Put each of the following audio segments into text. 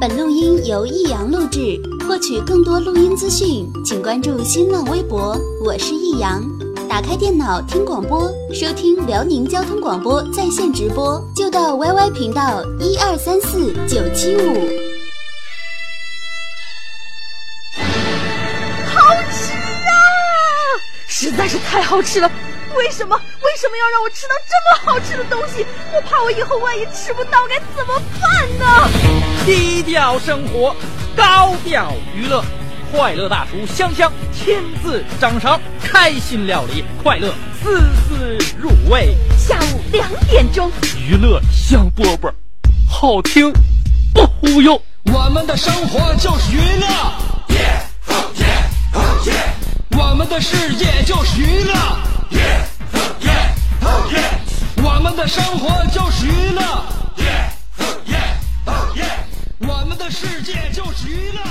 本录音由易阳录制，获取更多录音资讯，请关注新浪微博。我是易阳，打开电脑听广播，收听辽宁交通广播在线直播，就到 YY 频道一二三四九七五。好吃啊！实在是太好吃了。为什么？为什么要让我吃到这么好吃的东西？我怕我以后万一吃不到，该怎么办呢？低调生活，高调娱乐，快乐大厨香香亲自掌勺，开心料理，快乐丝丝入味。下午两点钟，娱乐香饽饽，好听不忽悠。我们的生活就是娱乐，我们的世界就是娱乐。我们的生活就是娱乐，我们的世界就是娱乐。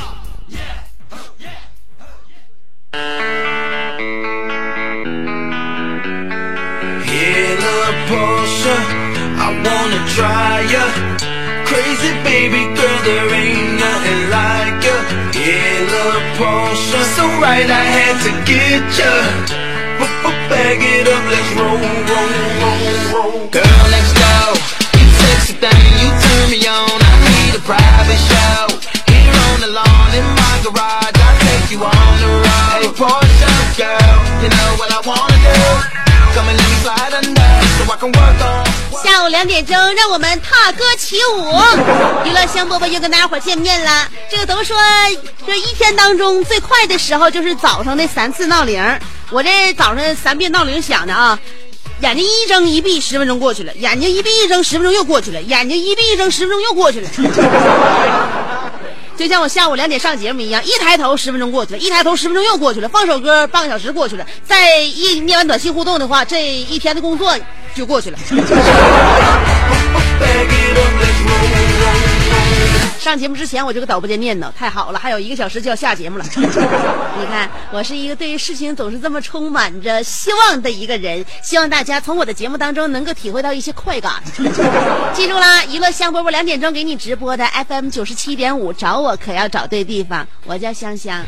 In a Porsche, I wanna try ya. Crazy baby girl, there ain't nothing like ya. In a Porsche, so right I had to get ya. Bag it up, let's roll, roll, roll, roll. Girl, let's go. You sexy thing, you turn me on. 下午两点钟，让我们踏歌起舞。娱乐香饽饽又跟大家伙见面了。这个都说这一天当中最快的时候就是早上那三次闹铃。我这早上三遍闹铃响的啊，眼睛一睁一闭，十分钟过去了；眼睛一闭一睁，十分钟又过去了；眼睛一闭一睁，十分钟又过去了。就像我下午两点上节目一样，一抬头十分钟过去了，一抬头十分钟又过去了，放首歌半个小时过去了，再一念完短信互动的话，这一天的工作就过去了。上节目之前我就个导播间念叨，太好了，还有一个小时就要下节目了。你看，我是一个对于事情总是这么充满着希望的一个人，希望大家从我的节目当中能够体会到一些快感。记住啦，娱乐香饽饽两点钟给你直播的 FM 九十七点五，找我可要找对地方，我叫香香。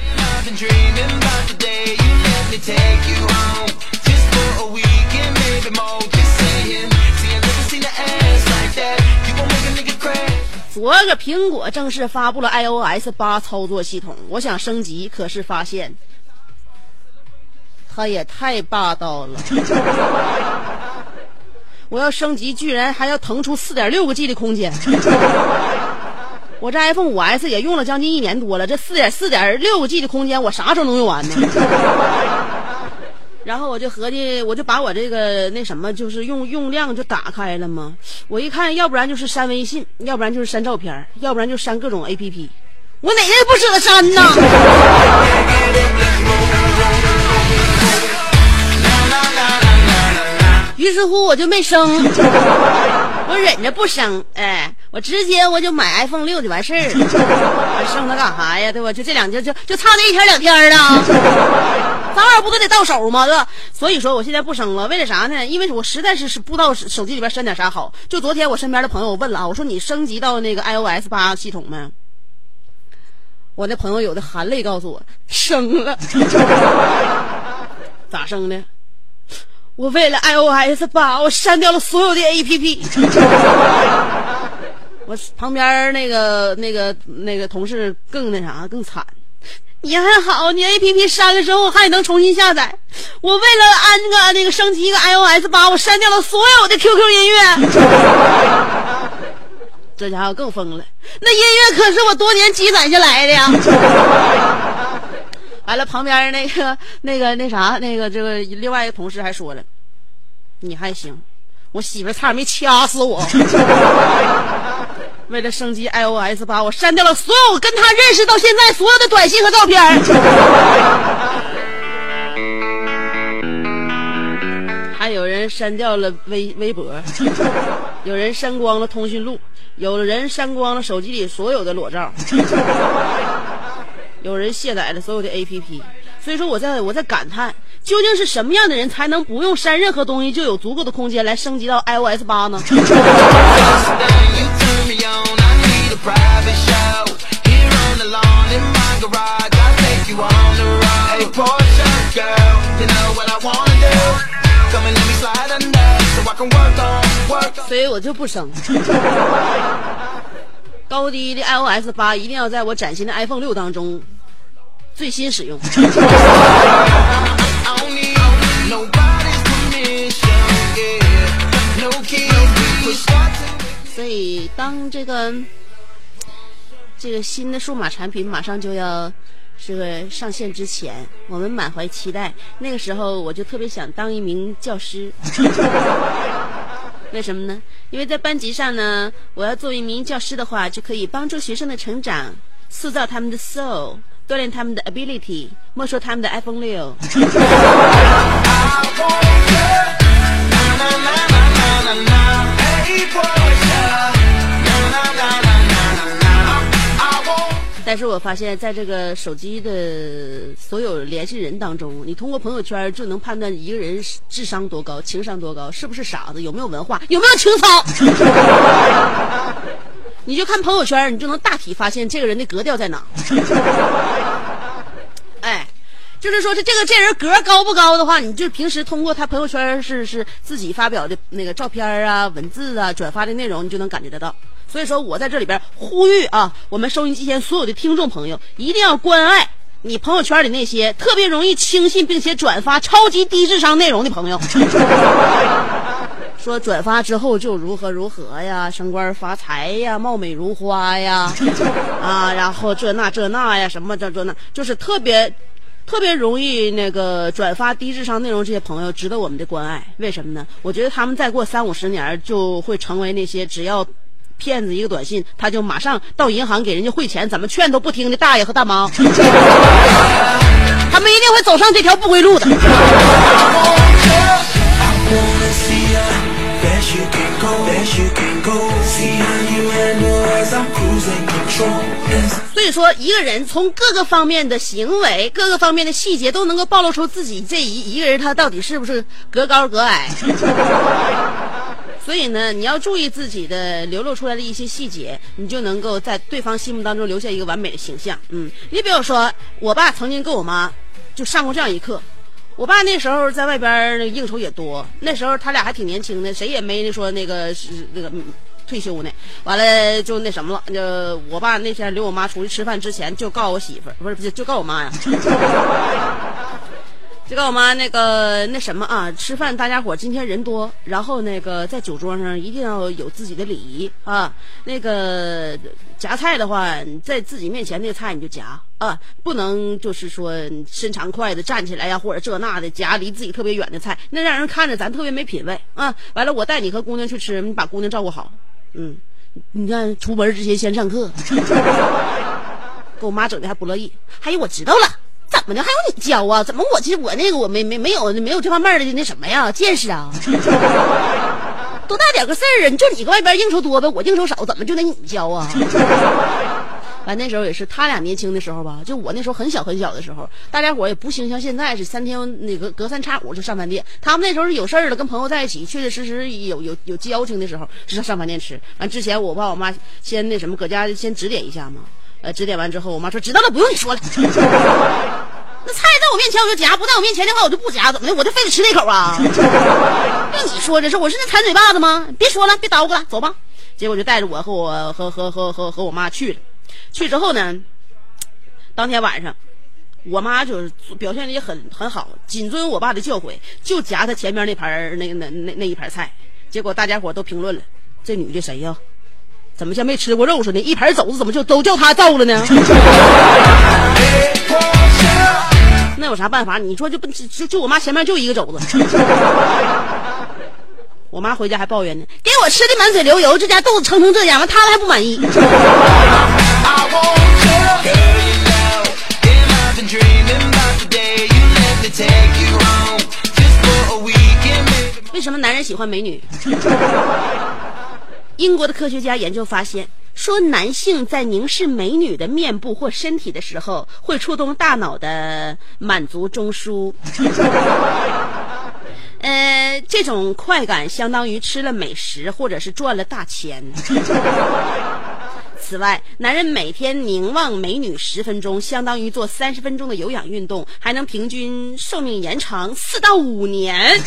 昨个苹果正式发布了 iOS 八操作系统，我想升级，可是发现它也太霸道了。我要升级，居然还要腾出四点六个 G 的空间。我这 iPhone 五 S 也用了将近一年多了，这四点四点六个 G 的空间，我啥时候能用完呢？然后我就合计，我就把我这个那什么，就是用用量就打开了嘛。我一看，要不然就是删微信，要不然就是删照片，要不然就删各种 APP。我哪天不舍得删呢？于是乎，我就没生，忍着不生，哎，我直接我就买 iPhone 六就完事儿了。我生它干啥呀？对吧？就这两就就就差那一天两天的，早晚不都得到手吗？对吧？所以说我现在不生了，为了啥呢？因为我实在是是不知道手机里边删点啥好。就昨天我身边的朋友问了啊，我说你升级到那个 iOS 八系统没？我那朋友有的含泪告诉我升了，咋升的？我为了 iOS 八，我删掉了所有的 APP。我旁边那个那个那个同事更那啥更惨，你还好，你 APP 删了之后还能重新下载。我为了安个那个升级一个 iOS 八，我删掉了所有的 QQ 音乐。这家伙更疯了，那音乐可是我多年积攒下来的呀。完了，旁边那个、那个、那啥、那个这个另外一个同事还说了，你还行，我媳妇差点没掐死我。为了升级 iOS 八，我删掉了所有跟他认识到现在所有的短信和照片。还有人删掉了微微博，有人删光了通讯录，有人删光了手机里所有的裸照。有人卸载了所有的 app 所以说我在我在感叹究竟是什么样的人才能不用删任何东西就有足够的空间来升级到 ios 八呢？所以我就不生 高低的 iOS 八一定要在我崭新的 iPhone 六当中最新使用。所以当这个这个新的数码产品马上就要这个上线之前，我们满怀期待。那个时候我就特别想当一名教师。为什么呢？因为在班级上呢，我要做一名教师的话，就可以帮助学生的成长，塑造他们的 soul，锻炼他们的 ability，没收他们的 iPhone 六。但是我发现，在这个手机的所有联系人当中，你通过朋友圈就能判断一个人智商多高、情商多高，是不是傻子，有没有文化，有没有情操。你就看朋友圈，你就能大体发现这个人的格调在哪。哎，就是说这这个这人格高不高的话，你就平时通过他朋友圈是是自己发表的那个照片啊、文字啊、转发的内容，你就能感觉得到。所以说我在这里边呼吁啊，我们收音机前所有的听众朋友，一定要关爱你朋友圈里那些特别容易轻信并且转发超级低智商内容的朋友。说转发之后就如何如何呀，升官发财呀，貌美如花呀，啊，然后这那这那呀，什么这这那，就是特别特别容易那个转发低智商内容这些朋友值得我们的关爱。为什么呢？我觉得他们再过三五十年就会成为那些只要骗子一个短信，他就马上到银行给人家汇钱，怎么劝都不听的大爷和大妈。他们一定会走上这条不归路的。所以说，一个人从各个方面的行为、各个方面的细节，都能够暴露出自己这一一个人他到底是不是隔高隔矮。所以呢，你要注意自己的流露出来的一些细节，你就能够在对方心目当中留下一个完美的形象。嗯，你比如说，我爸曾经跟我妈就上过这样一课。我爸那时候在外边应酬也多，那时候他俩还挺年轻的，谁也没说那个是那个退休呢。完了就那什么了，就我爸那天领我妈出去吃饭之前，就告我媳妇儿，不是不是，就告我妈呀，就告诉我妈那个那什么啊，吃饭大家伙今天人多，然后那个在酒桌上一定要有自己的礼仪啊。那个夹菜的话，在自己面前那菜你就夹啊，不能就是说伸长筷子站起来呀，或者这那的夹离自己特别远的菜，那让人看着咱特别没品位啊。完了，我带你和姑娘去吃，你把姑娘照顾好，嗯，你看出门之前先上课，给我妈整的还不乐意。哎呀，我知道了。怎么的？还有你教啊？怎么我其实我那个我没没没有没有这方面的那什么呀见识啊？多大点个事儿啊？你就你搁外边应酬多呗，我应酬少，怎么就得你教啊？完那时候也是他俩年轻的时候吧，就我那时候很小很小的时候，大家伙也不兴像现在是三天那个隔三差五就上饭店。他们那时候是有事儿了，跟朋友在一起，确确实实有有有交情的时候，是上饭店吃。完之前我爸我妈先那什么搁家先指点一下嘛，呃，指点完之后，我妈说知道了，不用你说了。那菜在我面前我就夹，不在我面前的话我就不夹，怎么的？我就非得吃那口啊？那你说这是我是那馋嘴巴子吗？别说了，别叨咕了，走吧。结果就带着我和我和和和和和我妈去了。去之后呢，当天晚上，我妈就是表现的也很很好，谨遵我爸的教诲，就夹他前面那盘那那那那一盘菜。结果大家伙都评论了，这女的谁呀？怎么像没吃过肉似的？一盘肘子怎么就都叫她造了呢？那有啥办法？你说就不就就我妈前面就一个肘子。我妈回家还抱怨呢给我吃的满嘴流油这家豆子撑成这样完他们还不满意。为什么男人喜欢美女？英国的科学家研究发现，说男性在凝视美女的面部或身体的时候，会触动大脑的满足中枢。呃，这种快感相当于吃了美食或者是赚了大钱。此外，男人每天凝望美女十分钟，相当于做三十分钟的有氧运动，还能平均寿命延长四到五年。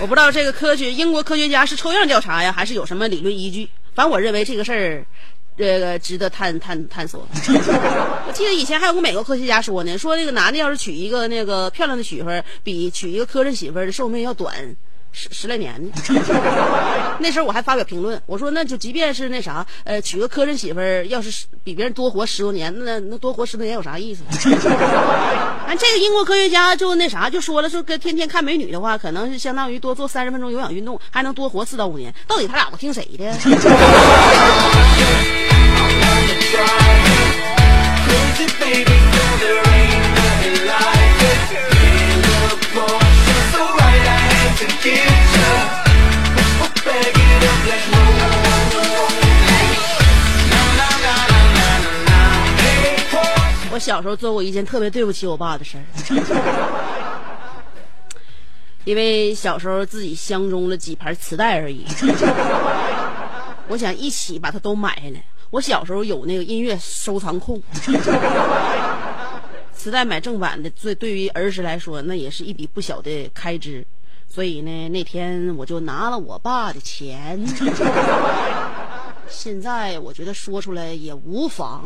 我不知道这个科学，英国科学家是抽样调查呀，还是有什么理论依据？反正我认为这个事儿这个值得探探探索。我记得以前还有个美国科学家说呢，说那个男的要是娶一个那个漂亮的媳妇儿，比娶一个磕碜媳妇儿的寿命要短十十来年。那时候我还发表评论，我说那就即便是那啥，呃，娶个磕碜媳妇儿，要是比别人多活十多年，那那多活十多年有啥意思？这个英国科学家就那啥就说了，说跟天天看美女的话，可能是相当于多做三十分钟有氧运动，还能多活四到五年。到底他俩都听谁的？我小时候做过一件特别对不起我爸的事儿，因为小时候自己相中了几盘磁带而已，我想一起把它都买下来。我小时候有那个音乐收藏控，磁带买正版的，对对于儿时来说，那也是一笔不小的开支。所以呢，那天我就拿了我爸的钱。现在我觉得说出来也无妨，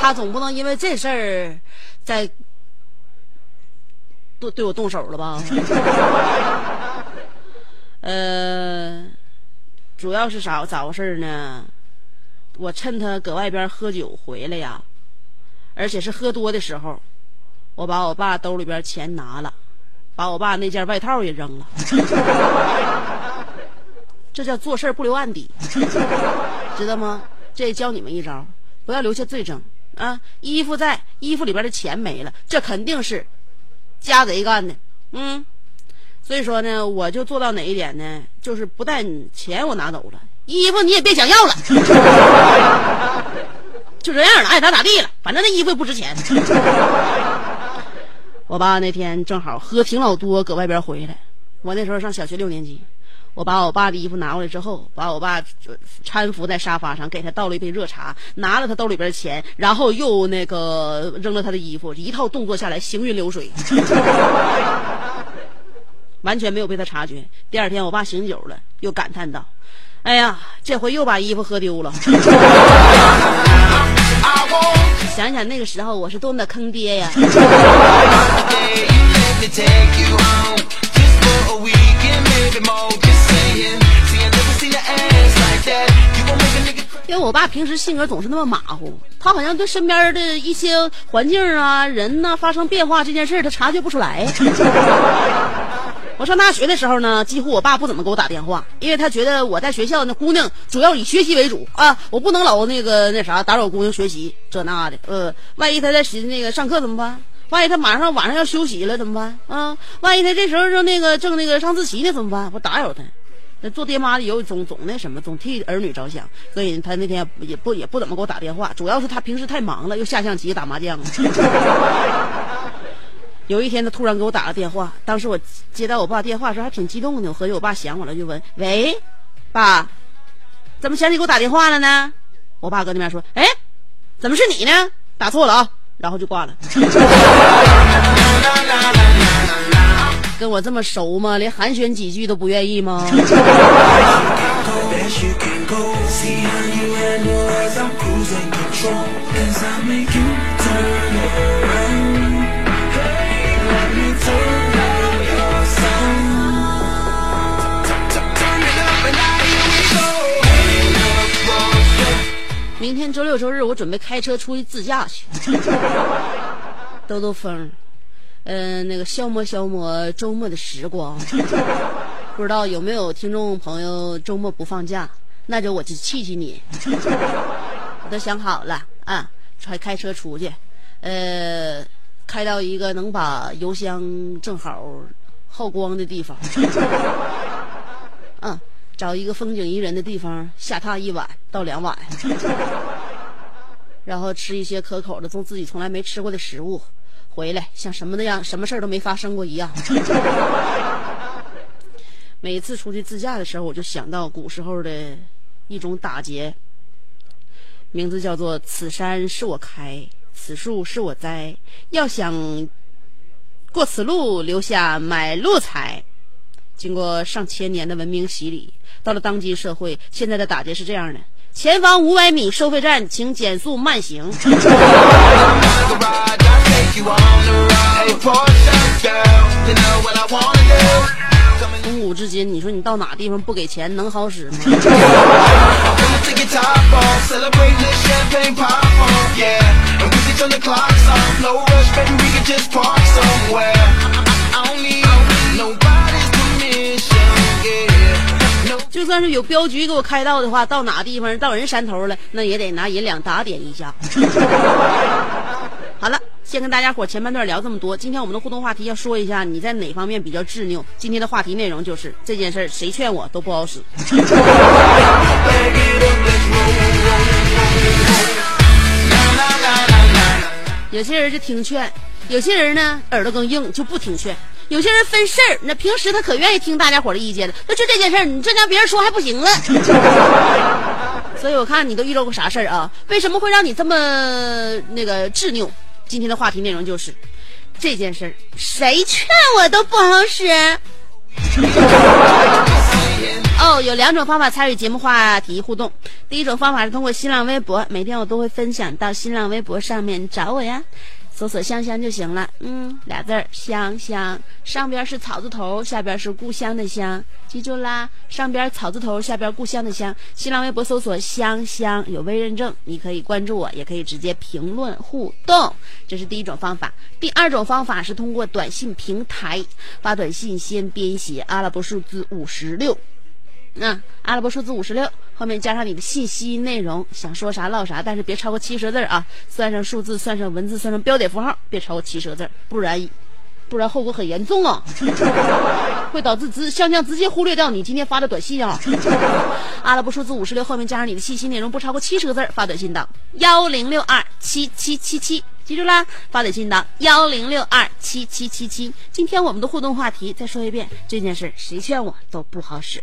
他总不能因为这事儿再对对我动手了吧？呃，主要是啥咋回事呢？我趁他搁外边喝酒回来呀，而且是喝多的时候，我把我爸兜里边钱拿了，把我爸那件外套也扔了，这叫做事不留案底。知道吗？这也教你们一招，不要留下罪证啊！衣服在，衣服里边的钱没了，这肯定是家贼干的。嗯，所以说呢，我就做到哪一点呢？就是不但钱我拿走了，衣服你也别想要了，就这样了，爱咋咋地了，反正那衣服也不值钱。我爸那天正好喝挺老多，搁外边回来，我那时候上小学六年级。我把我爸的衣服拿过来之后，把我爸搀扶在沙发上，给他倒了一杯热茶，拿了他兜里边的钱，然后又那个扔了他的衣服，一套动作下来行云流水，完全没有被他察觉。第二天我爸醒酒了，又感叹道：“哎呀这回又把衣服喝丢了。想想那个时候我是多么的坑爹呀。因为我爸平时性格总是那么马虎他好像对身边的一些环境啊人呐发生变化这件事他察觉不出来。我上大学的时候呢，几乎我爸不怎么给我打电话，因为他觉得我在学校那姑娘主要以学习为主啊，我不能老那个那啥打扰姑娘学习这那的。呃，万一他在学那个上课怎么办？万一他马上晚上要休息了怎么办？啊，万一他这时候正那个正那个上自习呢怎么办？我打扰他。那做爹妈的有总总那什么，总替儿女着想，所以他那天也不也不怎么给我打电话，主要是他平时太忙了，又下象棋打麻将。有一天他突然给我打了电话，当时我接到我爸电话时候还挺激动的，我合计我爸想我了，就问：“喂，爸，怎么想起给我打电话了呢？”我爸搁那边说：“哎，怎么是你呢？打错了啊！”然后就挂了。跟我这么熟吗？连寒暄几句都不愿意吗？明天周六周日我准备开车出去自驾去，兜兜风，嗯、那个消磨消磨周末的时光。不知道有没有听众朋友周末不放假？那就我就气气你。我都想好了啊，开开车出去，呃，开到一个能把油箱正好耗光的地方。嗯，找一个风景宜人的地方下榻一晚到两晚，然后吃一些可口的，从自己从来没吃过的食物，回来像什么那样，什么事儿都没发生过一样。每次出去自驾的时候，我就想到古时候的一种打劫，名字叫做“此山是我开，此树是我栽，要想过此路，留下买路财。”经过上千年的文明洗礼，到了当今社会，现在的打劫是这样的：前方五百米收费站，请减速慢行。从古至今，你说你到哪地方不给钱能好使吗？就算是有镖局给我开道的话，到哪地方到人山头了，那也得拿银两打点一下。好了，先跟大家伙前半段聊这么多。今天我们的互动话题要说一下你在哪方面比较执拗。今天的话题内容就是这件事儿，谁劝我都不好使。有些人就听劝，有些人呢耳朵更硬就不听劝。有些人分事儿，那平时他可愿意听大家伙的意见了，那就这件事儿，你这让别人说还不行了。所以我看你都遇到过啥事儿啊？为什么会让你这么那个执拗？今天的话题内容就是这件事儿，谁劝我都不好使。哦，有两种方法参与节目话题互动。第一种方法是通过新浪微博，每天我都会分享到新浪微博上面找我呀。搜索香香就行了，嗯，俩字儿香香，上边是草字头，下边是故乡的乡，记住啦，上边草字头，下边故乡的乡。新浪微博搜索香香，有微认证，你可以关注我，也可以直接评论互动，这是第一种方法。第二种方法是通过短信平台发短信，先编写阿拉伯数字五十六。那阿拉伯数字五十六后面加上你的信息内容，想说啥唠啥，但是别超过七十个字啊！算上数字，算上文字，算上标点符号，别超过七十个字，不然不然后果很严重啊，会导致直香香直接忽略掉你今天发的短信啊！阿拉伯数字五十六后面加上你的信息内容，不超过七十个字，发短信到幺零六二七七七七，记住啦！发短信到幺零六二七七七七。今天我们的互动话题再说一遍，这件事谁劝我都不好使。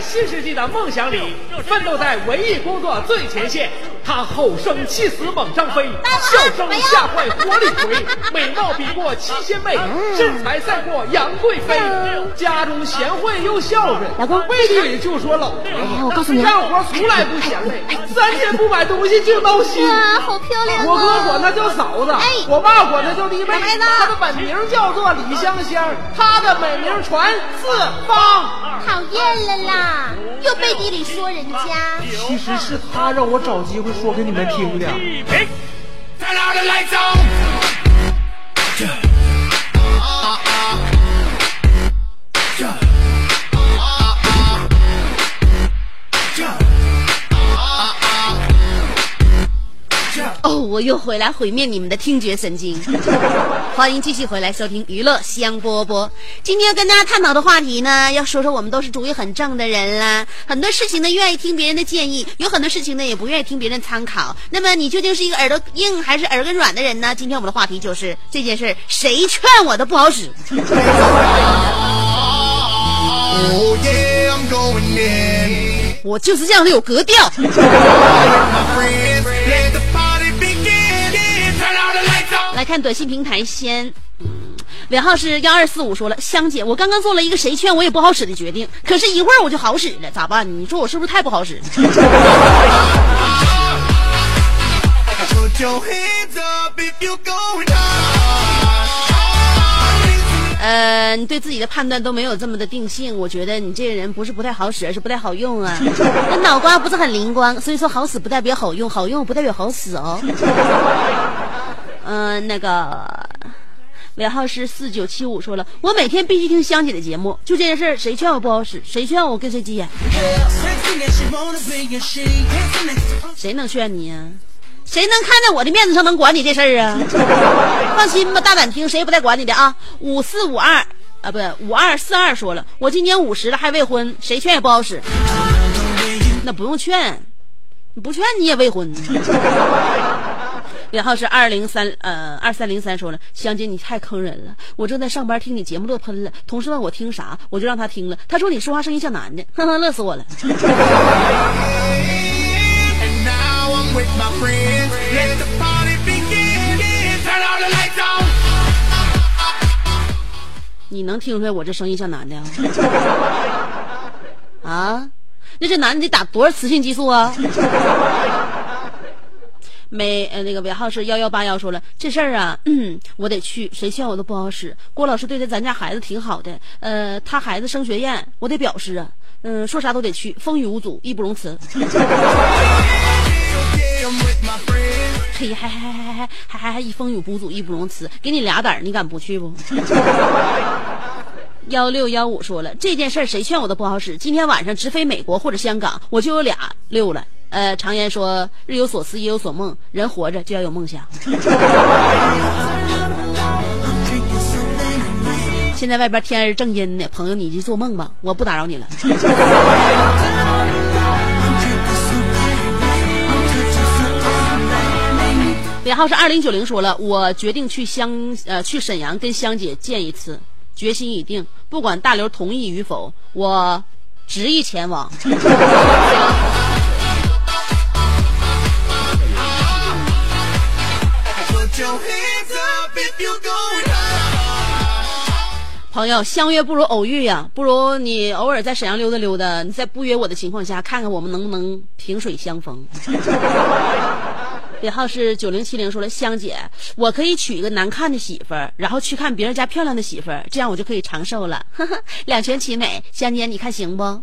新世纪的梦想里，奋斗在文艺工作最前线。他吼声气死猛张飞，笑声吓坏活李逵，美貌比过七仙妹，身材赛过杨贵妃。家中贤惠又孝顺，老公背地里就说老婆。哎我告诉你干活从来不嫌累，三天不买东西就闹心。哇，好漂亮我哥啊！管她叫嫂子，哎我爸管她叫弟妹。她的本名叫做李香香，她的美名传四方。讨厌了啦，又背地里说人家。其实是他让我找机会说给你们听的。预备，Turn all the 我又回来毁灭你们的听觉神经。欢迎继续回来收听娱乐香饽饽。今天要跟大家探讨的话题呢，要说说我们都是主意很正的人啦，很多事情呢愿意听别人的建议，有很多事情呢也不愿意听别人参考。那么你究竟是一个耳朵硬还是耳根软的人呢？今天我们的话题就是这件事，谁劝我都不好使。Oh yeah, I'm going in. 我就是这样的有格调。看短信平台先。尾号是幺二四五说了，香姐，我刚刚做了一个谁劝我也不好使的决定，可是一会儿我就好使了，咋办？你说我是不是太不好使？呃，你对自己的判断都没有这么的定性，我觉得你这个人不是不太好使，而是不太好用啊。那脑瓜不是很灵光，所以说好使不代表好用，好用不代表好使哦。嗯、那个尾号是四九七五说了，我每天必须听香姐的节目，就这件事儿，谁劝我不好使，谁劝我跟谁急眼，谁能劝你呀、谁能看在我的面子上能管你这事儿啊？放心吧，大胆听，谁也不带管你的啊！五四五二啊，不五二四二说了，我今年五十了还未婚，谁劝也不好使。那不用劝，你不劝你也未婚。尾号是二零三呃二三零三说了，香姐你太坑人了，我正在上班听你节目乐喷了，同事问我听啥，我就让他听了，他说你说话声音像男的，哼哼，乐死我了。你能听出来我这声音像男的啊？啊，那这男的得打多少雌性激素啊？没呃，那个尾号是幺幺八幺说了这事儿啊，嗯，我得去，谁劝我都不好使。郭老师对待咱家孩子挺好的，呃，他孩子升学宴，我得表示啊，嗯、说啥都得去，风雨无阻，义不容辞。嘿，还还还还还还还还一风雨无阻，义不容辞，给你俩胆儿，你敢不去不？幺六幺五说了这件事儿，谁劝我都不好使。今天晚上直飞美国或者香港，我就有俩六了。呃，常言说日有所思，夜有所梦，人活着就要有梦想。现在外边天儿正阴呢，朋友你就做梦吧，我不打扰你了。尾号是二零九零说了，我决定去香呃去沈阳跟香姐见一次，决心已定，不管大刘同意与否，我执意前往。朋友，相约不如偶遇呀，不如你偶尔在沈阳溜达溜达，你在不约我的情况下，看看我们能不能萍水相逢。尾号是九零七零，说了香姐，我可以娶一个难看的媳妇儿，然后去看别人家漂亮的媳妇儿，这样我就可以长寿了，呵呵，两全其美。香姐，你看行不？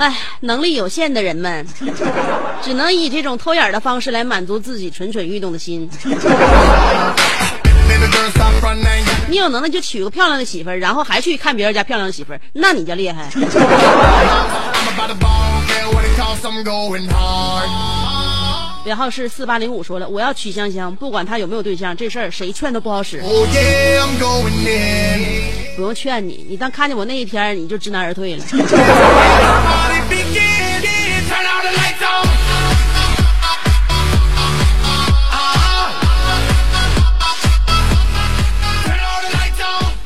唉，能力有限的人们，只能以这种偷眼儿的方式来满足自己蠢蠢欲动的心。你有能耐就娶个漂亮的媳妇儿，然后还去看别人家漂亮的媳妇儿，那你就厉害。尾号是四八零五说了，我要娶香香，不管她有没有对象，这事儿谁劝都不好使。Oh yeah, I'm going in. 不用劝你你当看见我那一天你就知难而退了。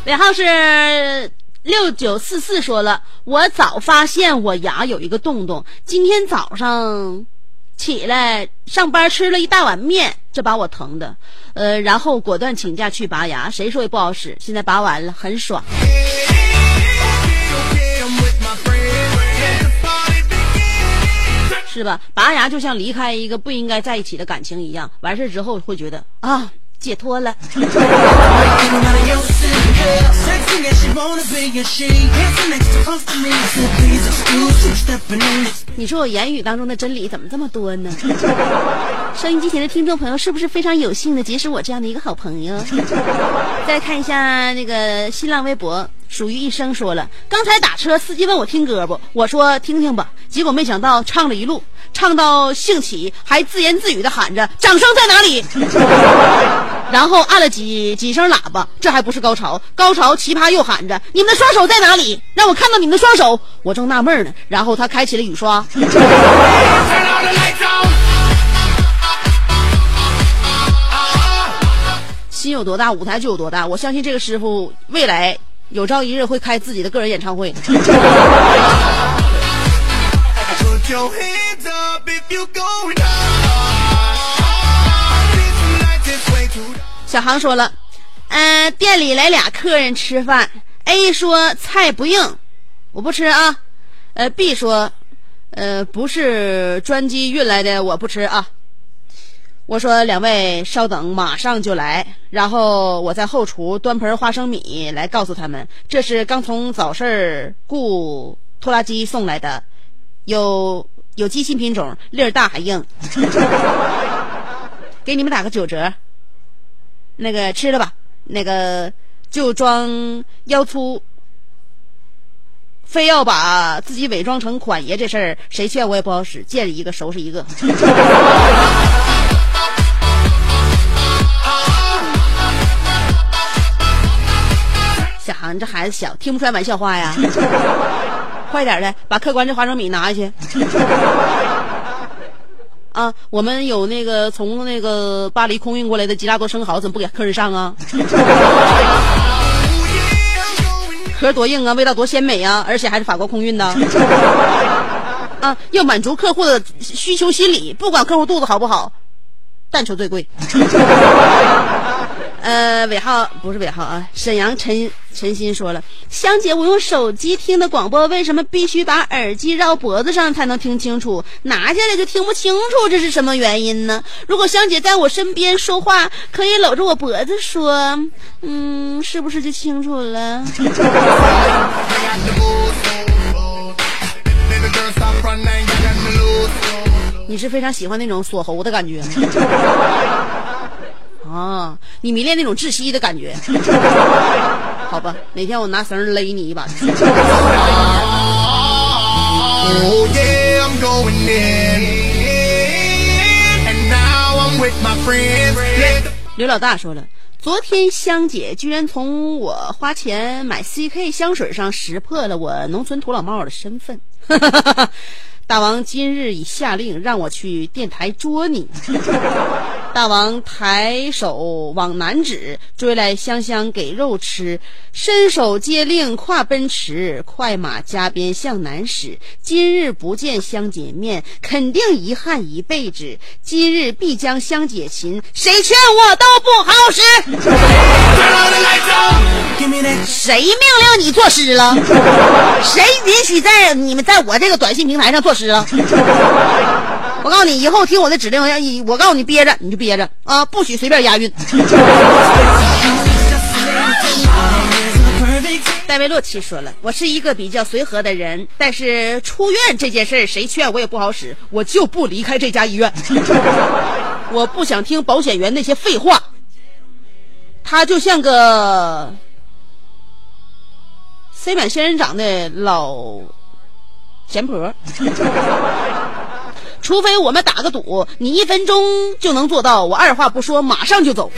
尾号是六九四四说了我早发现我牙有一个洞洞今天早上起来上班吃了一大碗面，这把我疼的，呃，然后果断请假去拔牙，谁说也不好使，现在拔完了很爽。是吧？拔牙就像离开一个不应该在一起的感情一样，完事之后会觉得啊，解脱了。你说我言语当中的真理怎么这么多呢？收音机前的听众朋友是不是非常有幸的结识我这样的一个好朋友？再看一下那个新浪微博，属于一生说了，刚才打车司机问我听歌不，我说听听吧，结果没想到唱了一路，唱到兴起，还自言自语的喊着掌声在哪里？然后按了几几声喇叭，这还不是高潮，高潮奇葩又喊着你们的双手在哪里？让我看到你们的双手。我正纳闷呢，然后他开启了雨刷。心有多大，舞台就有多大。我相信这个师傅未来有朝一日会开自己的个人演唱会。小航说了，呃，店里来俩客人吃饭，A 说菜不硬，我不吃啊。呃，B 说，呃，不是专机运来的，我不吃啊。我说两位稍等，马上就来。然后我在后厨端盆花生米来告诉他们，这是刚从早市雇拖拉机送来的，有有机新品种，粒儿大还硬。给你们打个九折。那个吃了吧，那个就装腰粗，非要把自己伪装成款爷这事儿，谁劝我也不好使，见一个收拾一个。你这孩子小，听不出来玩笑话呀？快点的，把客官这花生米拿下去。啊，我们有那个从那个巴黎空运过来的吉拉多生蚝，怎么不给客人上啊？壳多硬啊，味道多鲜美啊，而且还是法国空运的。啊，要满足客户的需求心理，不管客户肚子好不好，但求最贵。呃，尾号不是尾号啊，沈阳陈陈鑫说了，香姐，我用手机听的广播，为什么必须把耳机绕脖子上才能听清楚？拿下来就听不清楚，这是什么原因呢？如果香姐在我身边说话，可以搂着我脖子说，嗯，是不是就清楚了？你是非常喜欢那种锁喉的感觉吗？啊，你迷恋那种窒息的感觉。好吧，哪天我拿绳勒你一把。Oh yeah, I'm going in. And now I'm with my friends. Let the 刘老大说了，昨天香姐居然从我花钱买 CK 香水上识破了我农村土老帽的身份。大王今日已下令让我去电台捉你。大王抬手往南指，追来香香给肉吃，伸手接令跨奔驰，快马加鞭向南驶。今日不见香姐面，肯定遗憾一辈子。今日必将香姐擒，谁劝我都不好使。谁命令你作诗了？谁允许在你们在我这个短信平台上作诗了？我告诉你，以后听我的指令，要一我告诉你憋着你就憋着啊，不许随便押韵。戴维洛奇说了，我是一个比较随和的人，但是出院这件事儿，谁劝我也不好使，我就不离开这家医院。我不想听保险员那些废话，他就像个塞满仙人掌的老闲婆。除非我们打个赌，你一分钟就能做到，我二话不说马上就走。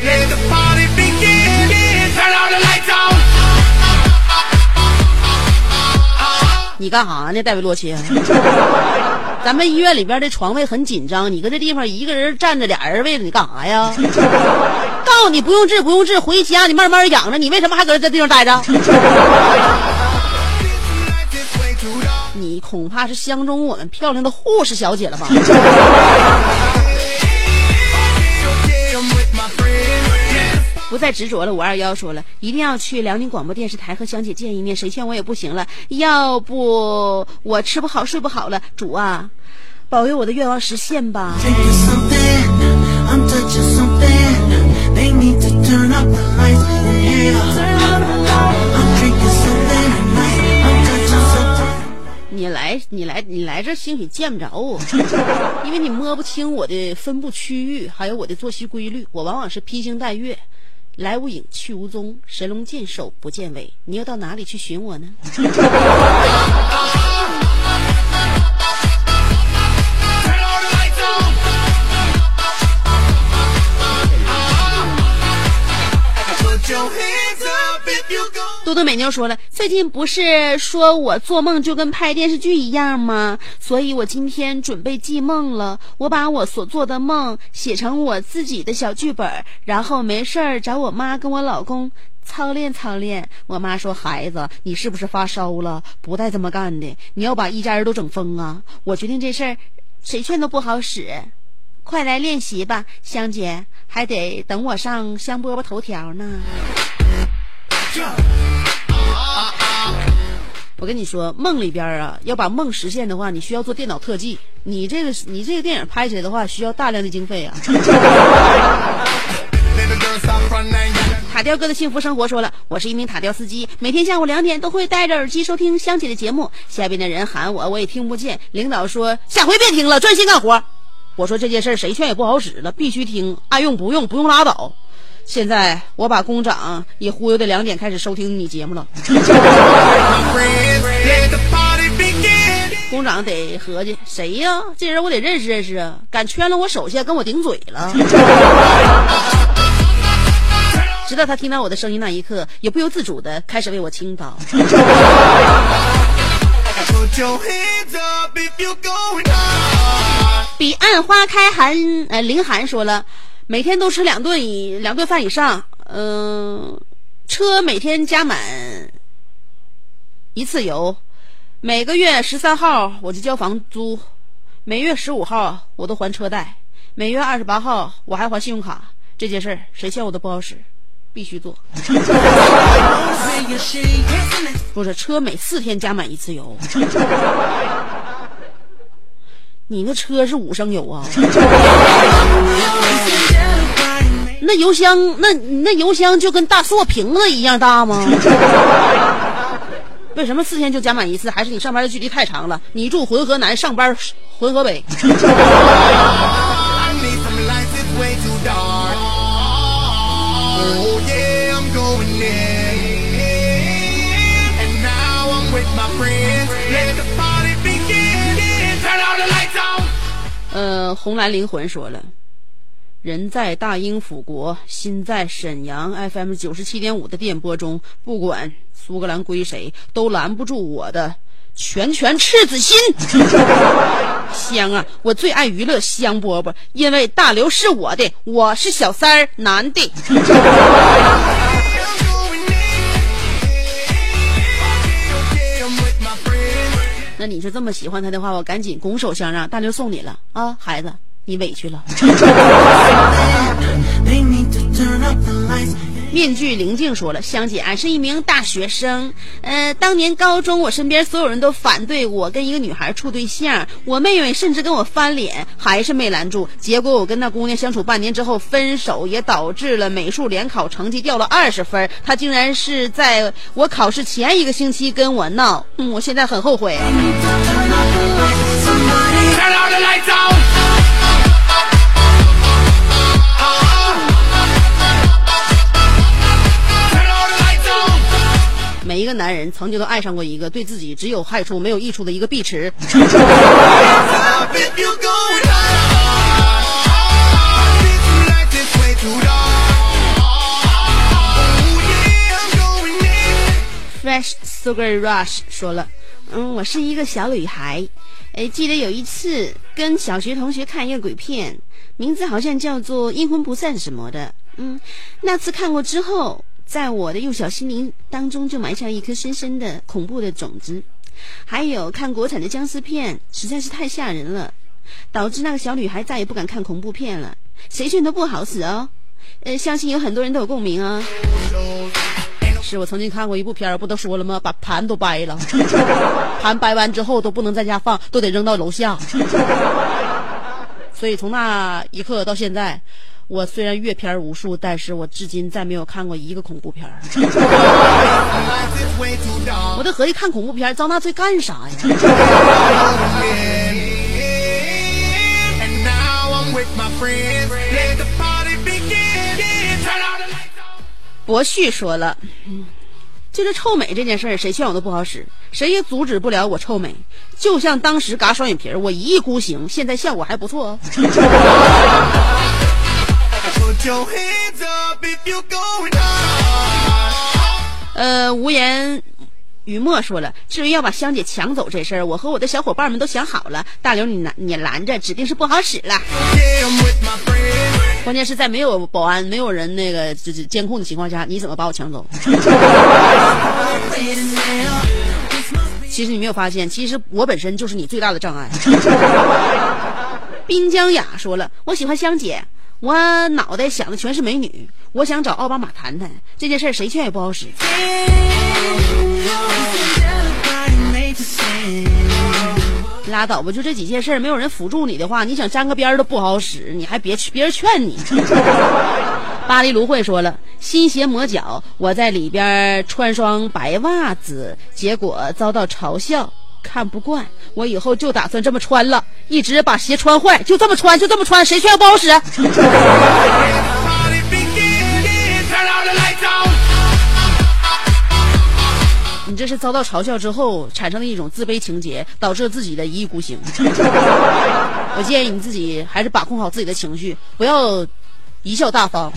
你干啥呢，戴维洛奇？咱们医院里边的床位很紧张，你搁这地方一个人站着，俩人位置，你干啥呀？告诉你不用治，不用治，回家你慢慢养着。你为什么还搁这地方待着？你恐怕是相中我们漂亮的护士小姐了吧？不再执着了。五二幺说了，一定要去辽宁广播电视台和香姐见一面，谁劝我也不行了。要不我吃不好睡不好了，主啊，保佑我的愿望实现吧。Drinking 你来，你来，你来这兴许见不着我，因为你摸不清我的分布区域，还有我的作息规律。我往往是披星戴月，来无影去无踪，神龙见首不见尾。你又到哪里去寻我呢. 多多美妞说了，最近不是说我做梦就跟拍电视剧一样吗？所以我今天准备记梦了。我把我所做的梦写成我自己的小剧本，然后没事儿找我妈跟我老公操练操练。我妈说：“孩子，你是不是发烧了？不带这么干的，你要把一家人都整疯啊！”我决定这事儿，谁劝都不好使。快来练习吧，香姐，还得等我上香饽饽头条呢。我跟你说，梦里边啊，要把梦实现的话，你需要做电脑特技。你这个你这个电影拍起来的话，需要大量的经费啊。塔吊哥的幸福生活说了，我是一名塔吊司机，每天下午两点都会戴着耳机收听香姐的节目。下边的人喊我，我也听不见。领导说下回别听了，专心干活。我说这件事儿谁劝也不好使了，必须听，爱用不用，不用拉倒。现在我把工长也忽悠的两点开始收听你节目了。工长得合计谁呀？这人我得认识认识啊！敢圈了我手下，跟我顶嘴了。直到他听到我的声音那一刻，也不由自主的开始为我倾倒。彼岸花开寒，呃，凌寒说了，每天都吃两顿以两顿饭以上，嗯、车每天加满一次油，每个月十三号我就交房租，每月十五号我都还车贷，每月二十八号我还还信用卡。这件事儿谁欠我都不好使，必须做。不是车每四天加满一次油，你那车是五升油啊？那油箱，那那油箱就跟大塑瓶子一样大吗？为什么四天就加满一次？还是你上班的距离太长了？你住浑河南，上班浑河北。呃，红蓝灵魂说了，人在大英府国，心在沈阳 FM 九十七点五的电波中，不管苏格兰归谁，都拦不住我的拳拳赤子心。香啊，我最爱娱乐香饽饽，因为大刘是我的，我是小三儿，男的。那你是这么喜欢他的话，我赶紧拱手相让，大刘送你了啊，孩子，你委屈了。面具灵静说了：“香姐，俺是一名大学生。呃，当年高中，我身边所有人都反对我跟一个女孩处对象，我妹妹甚至跟我翻脸，还是没拦住。结果我跟那姑娘相处半年之后分手，也导致了美术联考成绩掉了二十分。她竟然是在我考试前一个星期跟我闹，嗯，我现在很后悔。每一个男人曾经都爱上过一个对自己只有害处没有益处的一个碧池。Fresh Sugar Rush 说了：“嗯，我是一个小女孩，哎，记得有一次跟小学同学看一个鬼片，名字好像叫做《阴魂不散》什么的。嗯，那次看过之后，在我的幼小心灵当中就埋下一颗深深的恐怖的种子。还有看国产的僵尸片实在是太吓人了，导致那个小女孩再也不敢看恐怖片了。谁劝都不好使哦，呃，相信有很多人都有共鸣啊。是我曾经看过一部片，不都说了吗？把盘都掰了，盘掰完之后都不能在家放，都得扔到楼下。所以从那一刻到现在，我虽然阅片无数，但是我至今再没有看过一个恐怖片儿。我都合计看恐怖片儿遭那罪干啥呀. 博旭说了，嗯就是臭美这件事儿，谁劝我都不好使，谁也阻止不了我臭美。就像当时嘎双眼皮儿，我一意孤行，现在效果还不错哦。呃，无言雨墨说了，至于要把香姐抢走这事儿，我和我的小伙伴们都想好了。大刘你拦你拦着，指定是不好使了。关键是在没有保安、没有人那个就是监控的情况下，你怎么把我抢走？其实你没有发现，其实我本身就是你最大的障碍。滨江雅说了，我喜欢香姐，我脑袋想的全是美女，我想找奥巴马谈谈这件事儿，谁劝也不好使。拉倒吧，就这几件事儿，没有人辅助你的话，你想沾个边儿都不好使，你还别去，别人劝你。巴黎芦荟说了，新鞋磨脚，我在里边穿双白袜子，结果遭到嘲笑，看不惯，我以后就打算这么穿了，一直把鞋穿坏，就这么穿，就这么穿，谁劝不好使. 你这是遭到嘲笑之后产生的一种自卑情节，导致自己的一意孤行。我建议你自己还是把控好自己的情绪，不要贻笑大方。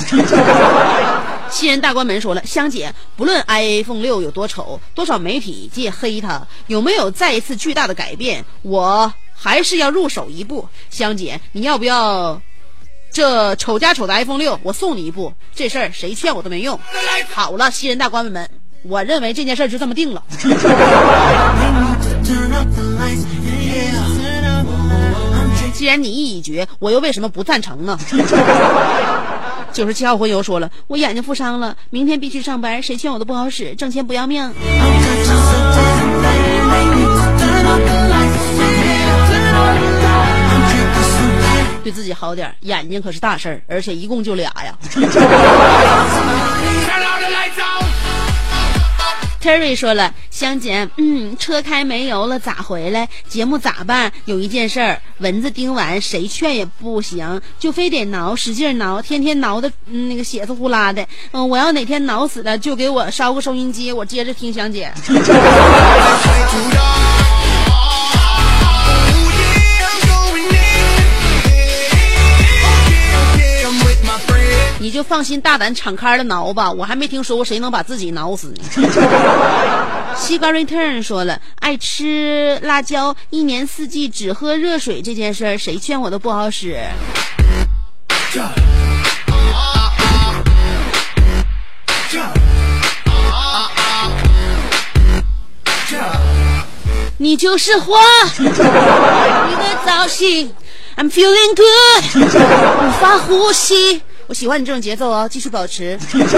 新人大关门说了，香姐，不论 iPhone 六有多丑，多少媒体界黑它，有没有再一次巨大的改变，我还是要入手一部。香姐，你要不要？这丑加丑的 iPhone 六，我送你一部。这事儿谁劝我都没用。好了，新人大关门，我认为这件事儿就这么定了。既然你意已决，我又为什么不赞成呢？九十七号混油说了，我眼睛负伤了，明天必须上班，谁劝我都不好使，挣钱不要命。对自己好点，眼睛可是大事儿，而且一共就俩呀。Terry 说了，香姐，嗯，车开没油了，咋回来？节目咋办？有一件事儿，蚊子叮完，谁劝也不行，就非得挠，使劲挠，天天挠的，嗯，那个血丝呼啦的。嗯，我要哪天挠死了，就给我烧个收音机，我接着听香姐。你就放心大胆敞开的挠吧，我还没听说过谁能把自己挠死呢。西瓜 return 说了，爱吃辣椒，一年四季只喝热水这件事儿，谁劝我都不好使。你就是花，你的造型，I'm feeling good，无法呼吸。我喜欢你这种节奏哦，继续保持。I ain't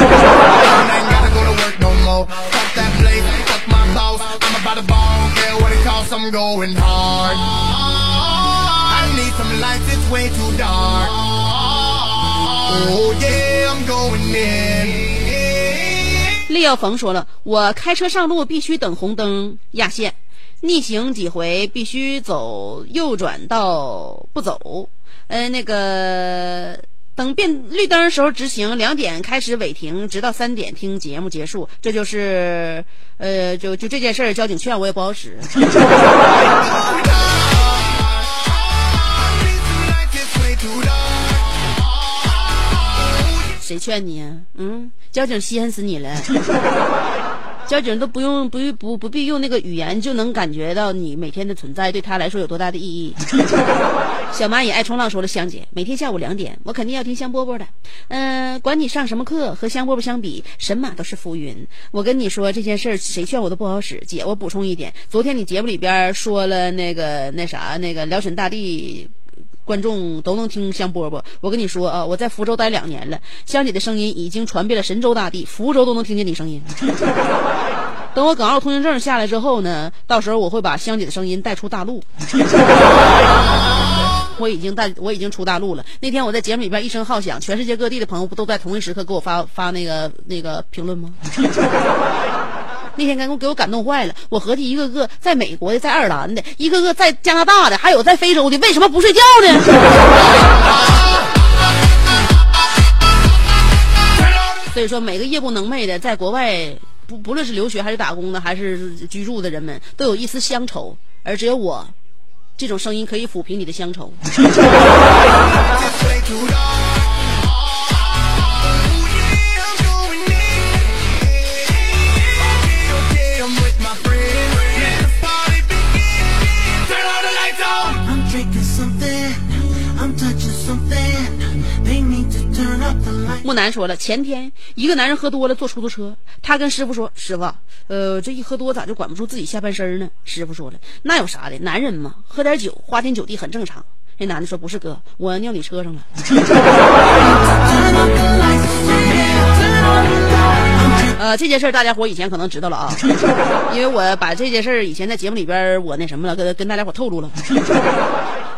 gotta go to work no more. Fuck that place, fuck my boss. I'm about to ball, care what it costs, I'm going hard. I need some lights, it's way too dark. Oh yeah, I'm going in. 利耀冯说了，我开车上路必须等红灯压线，逆行几回必须走右转道不走。呃，那个等变绿灯时候直行，两点开始违停，直到三点听节目结束。这就是，呃，就就这件事儿，交警劝我也不好使。谁劝你啊？嗯，交警稀罕死你了。交警都不用不用不不必用那个语言就能感觉到你每天的存在对他来说有多大的意义。小蚂蚁爱冲浪说了，香姐，每天下午两点，我肯定要听香饽饽的。嗯、管你上什么课，和香饽饽相比，神马都是浮云。我跟你说这件事儿，谁劝我都不好使。姐，我补充一点，昨天你节目里边说了那个那啥那个辽沈大地。观众都能听香饽饽。我跟你说啊，我在福州待两年了，香姐的声音已经传遍了神州大地，福州都能听见你声音。等我港澳通行证下来之后呢，到时候我会把香姐的声音带出大陆。我已经带，我已经出大陆了。那天我在节目里边一声号响，全世界各地的朋友不都在同一时刻给我发发那个那个评论吗？那天给我给我感动坏了，我合计一个个在美国的，在爱尔兰的，一个个在加拿大的，还有在非洲的，为什么不睡觉呢？所以说，每个夜不能寐的，在国外不不论是留学还是打工的，还是居住的人们，都有一丝乡愁，而只有我，这种声音可以抚平你的乡愁。木南说了，前天一个男人喝多了坐出租车，他跟师傅说：“师傅，呃，这一喝多咋就管不住自己下半身呢？”师傅说了：“那有啥的，男人嘛，喝点酒，花天酒地很正常。”那男的说：“不是哥，我尿你车上了。”呃，这件事大家伙以前可能知道了啊，因为我把这件事以前在节目里边我那什么了，跟跟大家伙透露了。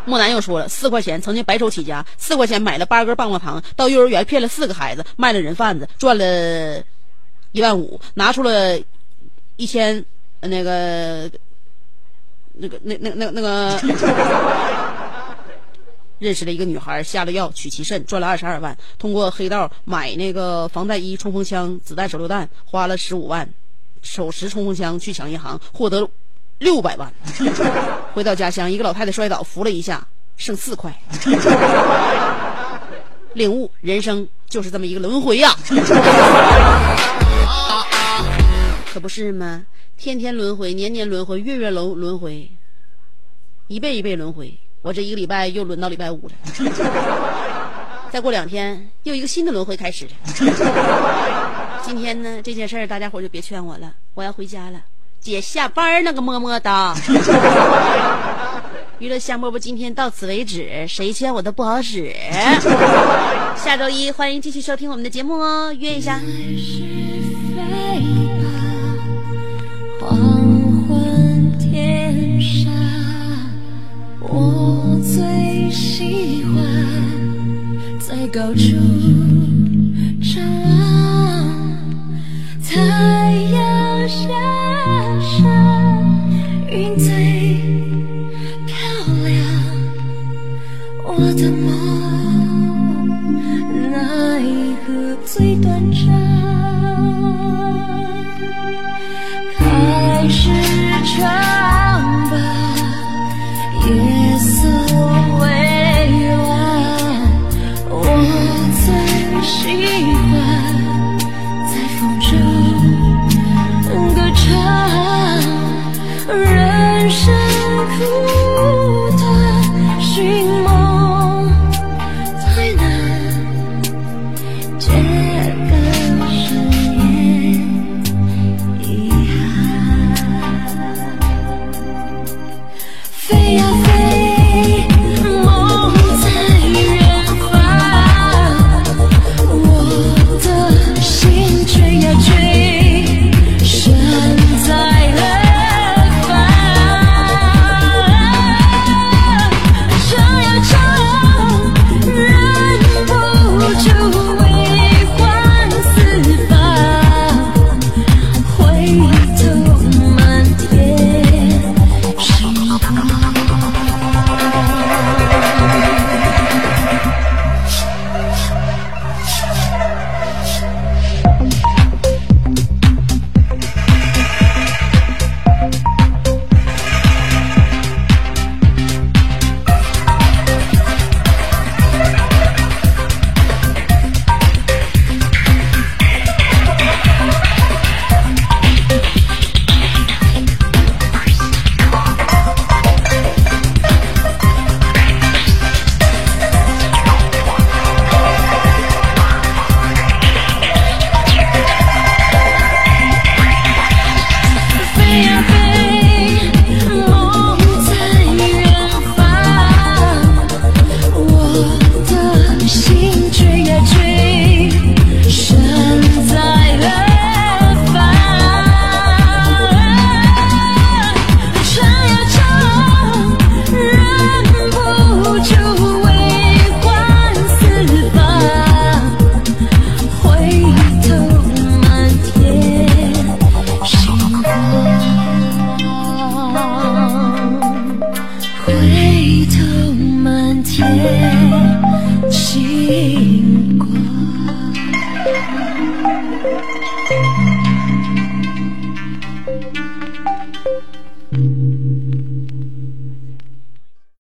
木南又说了，四块钱曾经白手起家，四块钱买了八根棒棒糖，到幼儿园骗了四个孩子，卖了人贩子，赚了一万五，拿出了一千，那个，那个，那那那那个。认识了一个女孩，下了药取其肾，赚了二十二万。通过黑道买那个防弹衣、冲锋枪、子弹、手榴弹，花了十五万。手持冲锋枪去抢银行，获得六百万。回到家乡，一个老太太摔倒，扶了一下，剩四块。领悟人生就是这么一个轮回呀、可不是吗？天天轮回，年年轮回，月月轮轮回，一辈一辈轮回。我这一个礼拜又轮到礼拜五了，再过两天又一个新的轮回开始了。今天呢，这件事大家伙就别劝我了，我要回家了。姐下班儿那个么么哒。娱乐香饽饽今天到此为止，谁欠我都不好使。下周一欢迎继续收听我们的节目哦，约一下。黄昏天上，我最喜欢在高处